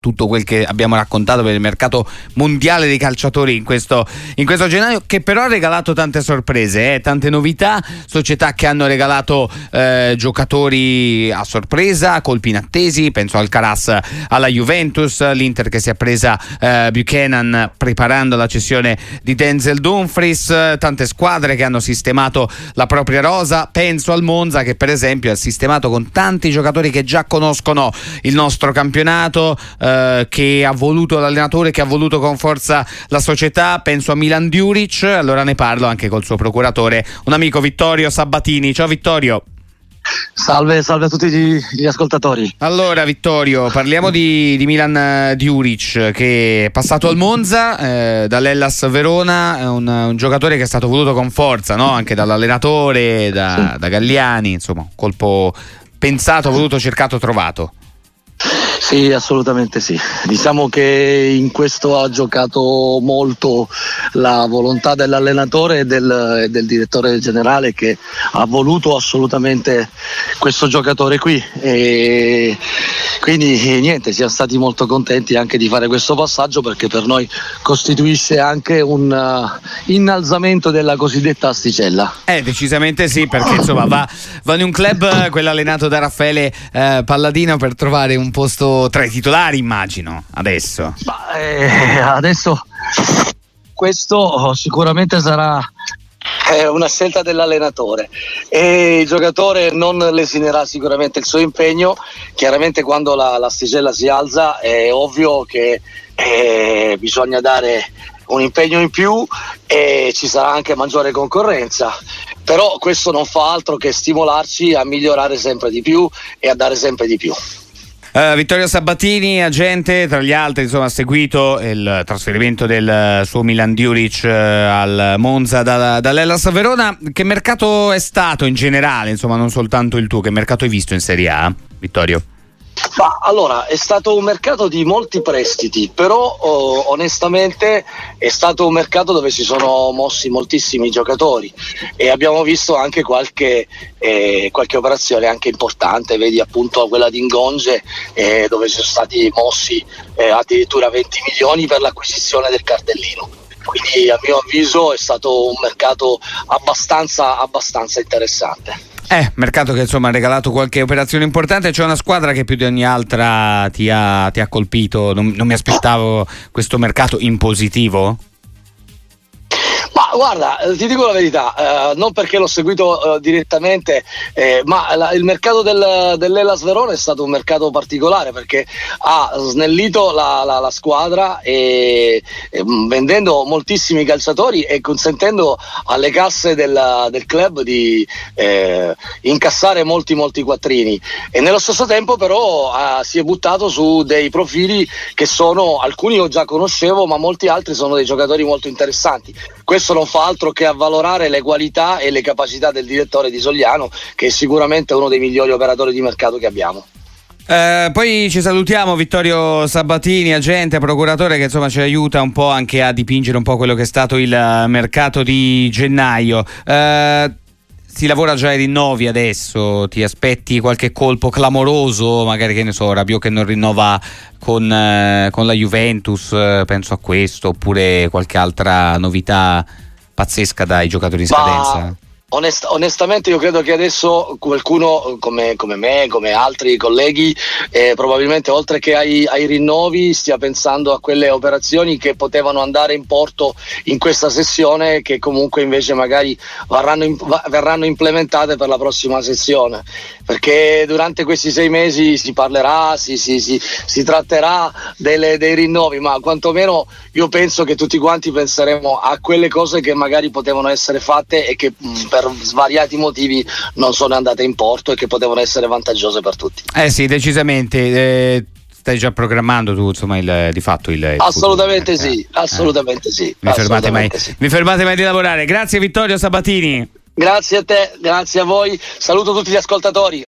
tutto quel che abbiamo raccontato per il mercato mondiale dei calciatori in questo, in questo gennaio, che però ha regalato tante sorprese, eh, tante novità, società che hanno regalato eh, giocatori a sorpresa, colpi inattesi, penso al Caras alla Juventus, l'Inter che si è presa eh, Buchanan preparando la cessione di Denzel Dumfries, tante squadre che hanno sistemato la propria rosa, penso al Monza che per esempio ha sistemato con tanti giocatori che già conoscono il nostro campionato, eh, eh, che ha voluto l'allenatore, che ha voluto con forza la società, penso a Milan Djuric, allora ne parlo anche col suo procuratore, un amico Vittorio Sabatini. Ciao Vittorio. Salve, salve a tutti gli, ascoltatori. Allora, Vittorio, parliamo di, di Milan Djuric che è passato al Monza eh, dall'Ellas Verona, un, un, giocatore che è stato voluto con forza no? anche dall'allenatore, da, da Galliani, insomma, colpo pensato, voluto, cercato, trovato. Sì, assolutamente sì. Diciamo che in questo ha giocato molto la volontà dell'allenatore e del, del, direttore generale che ha voluto assolutamente questo giocatore qui. E quindi niente, siamo stati molto contenti anche di fare questo passaggio perché per noi costituisce anche un uh, innalzamento della cosiddetta asticella. Eh, decisamente sì, perché insomma va, va in un club, quello allenato da Raffaele eh, Palladino, per trovare un posto tra i titolari, immagino, adesso. Ma, eh, adesso questo sicuramente sarà è una scelta dell'allenatore e il giocatore non lesinerà sicuramente il suo impegno. Chiaramente quando la, l'asticella si alza è ovvio che eh, bisogna dare un impegno in più e ci sarà anche maggiore concorrenza. Però questo non fa altro che stimolarci a migliorare sempre di più e a dare sempre di più. Uh, Vittorio Sabatini, agente, tra gli altri, insomma, ha seguito il trasferimento del suo Milan Djuric uh, al Monza da, dall'Ellas Verona. Che mercato è stato in generale, insomma, non soltanto il tuo, che mercato hai visto in Serie A, Vittorio? Ma allora è stato un mercato di molti prestiti, però oh, onestamente è stato un mercato dove si sono mossi moltissimi giocatori e abbiamo visto anche qualche, eh, qualche operazione anche importante, vedi appunto quella di Ingonge eh, dove sono stati mossi eh, addirittura 20 milioni per l'acquisizione del cartellino. Quindi a mio avviso è stato un mercato abbastanza, abbastanza interessante. Eh, mercato che insomma ha regalato qualche operazione importante, c'è una squadra che più di ogni altra ti ha, ti ha colpito, non, non mi aspettavo questo mercato in positivo? Guarda, eh, ti dico la verità, eh, non perché l'ho seguito eh, direttamente, eh, ma la, il mercato del, dell'Elas Verona è stato un mercato particolare perché ha snellito la, la, la squadra e, e, mm, vendendo moltissimi calciatori e consentendo alle casse del, del club di eh, incassare molti molti quattrini e nello stesso tempo però si è buttato su dei profili che sono, alcuni io già conoscevo ma molti altri sono dei giocatori molto interessanti. Questo non fa altro che avvalorare le qualità e le capacità del direttore di Sogliano, che è sicuramente uno dei migliori operatori di mercato che abbiamo. Eh, poi ci salutiamo Vittorio Sabatini, agente, procuratore che insomma ci aiuta un po' anche a dipingere un po' quello che è stato il mercato di gennaio. Eh, si lavora già ai rinnovi adesso, ti aspetti qualche colpo clamoroso, magari che ne so, Rabio che non rinnova con, eh, con la Juventus, eh, penso a questo, oppure qualche altra novità pazzesca dai giocatori in scadenza? Ma Onest- onestamente io credo che adesso qualcuno come, come me, come altri colleghi, eh, probabilmente oltre che ai, ai, rinnovi stia pensando a quelle operazioni che potevano andare in porto in questa sessione che comunque invece magari verranno, in, verranno implementate per la prossima sessione. Perché durante questi sei mesi si parlerà, si, si, si, si tratterà delle, dei rinnovi, ma quantomeno io penso che tutti quanti penseremo a quelle cose che magari potevano essere fatte e che per per svariati motivi non sono andate in porto e che potevano essere vantaggiose per tutti. Eh sì, decisamente. Eh stai già programmando tu insomma il, di fatto il, il assolutamente futuro. sì assolutamente eh. sì mi fermate, mai, sì. mi fermate mai di lavorare grazie Vittorio Sabatini grazie a te grazie a voi saluto tutti gli ascoltatori